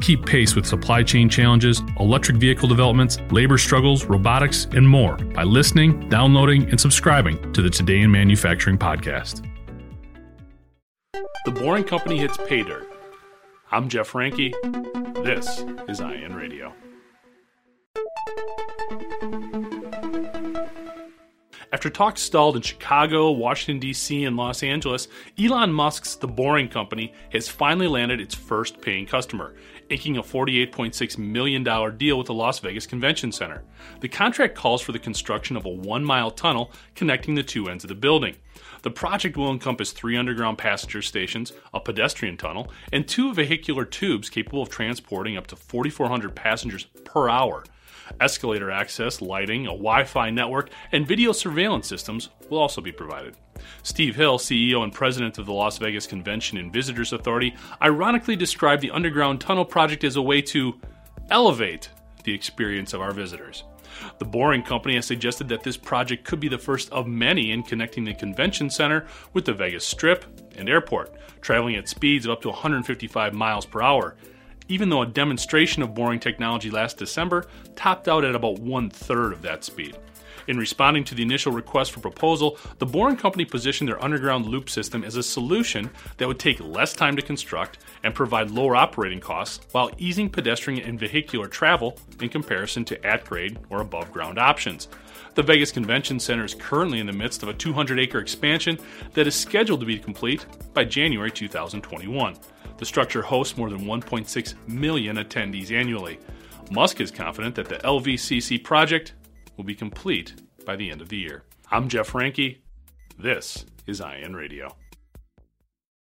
Keep pace with supply chain challenges, electric vehicle developments, labor struggles, robotics, and more by listening, downloading, and subscribing to the Today in Manufacturing podcast. The Boring Company hits pay dirt. I'm Jeff Reinke. This is IEN Radio. After talks stalled in Chicago, Washington, D.C., and Los Angeles, Elon Musk's The Boring Company has finally landed its first paying customer, inking a $48.6 million deal with the Las Vegas Convention Center. The contract calls for the construction of a one mile tunnel connecting the two ends of the building. The project will encompass three underground passenger stations, a pedestrian tunnel, and two vehicular tubes capable of transporting up to 4,400 passengers per hour. Escalator access, lighting, a Wi Fi network, and video surveillance systems will also be provided. Steve Hill, CEO and president of the Las Vegas Convention and Visitors Authority, ironically described the underground tunnel project as a way to elevate the experience of our visitors. The Boring Company has suggested that this project could be the first of many in connecting the convention center with the Vegas Strip and airport, traveling at speeds of up to 155 miles per hour even though a demonstration of boring technology last December topped out at about one third of that speed. In responding to the initial request for proposal, the Boring Company positioned their underground loop system as a solution that would take less time to construct and provide lower operating costs while easing pedestrian and vehicular travel in comparison to at grade or above ground options. The Vegas Convention Center is currently in the midst of a 200 acre expansion that is scheduled to be complete by January 2021. The structure hosts more than 1.6 million attendees annually. Musk is confident that the LVCC project will be complete by the end of the year. I'm Jeff Reinke. This is IEN Radio.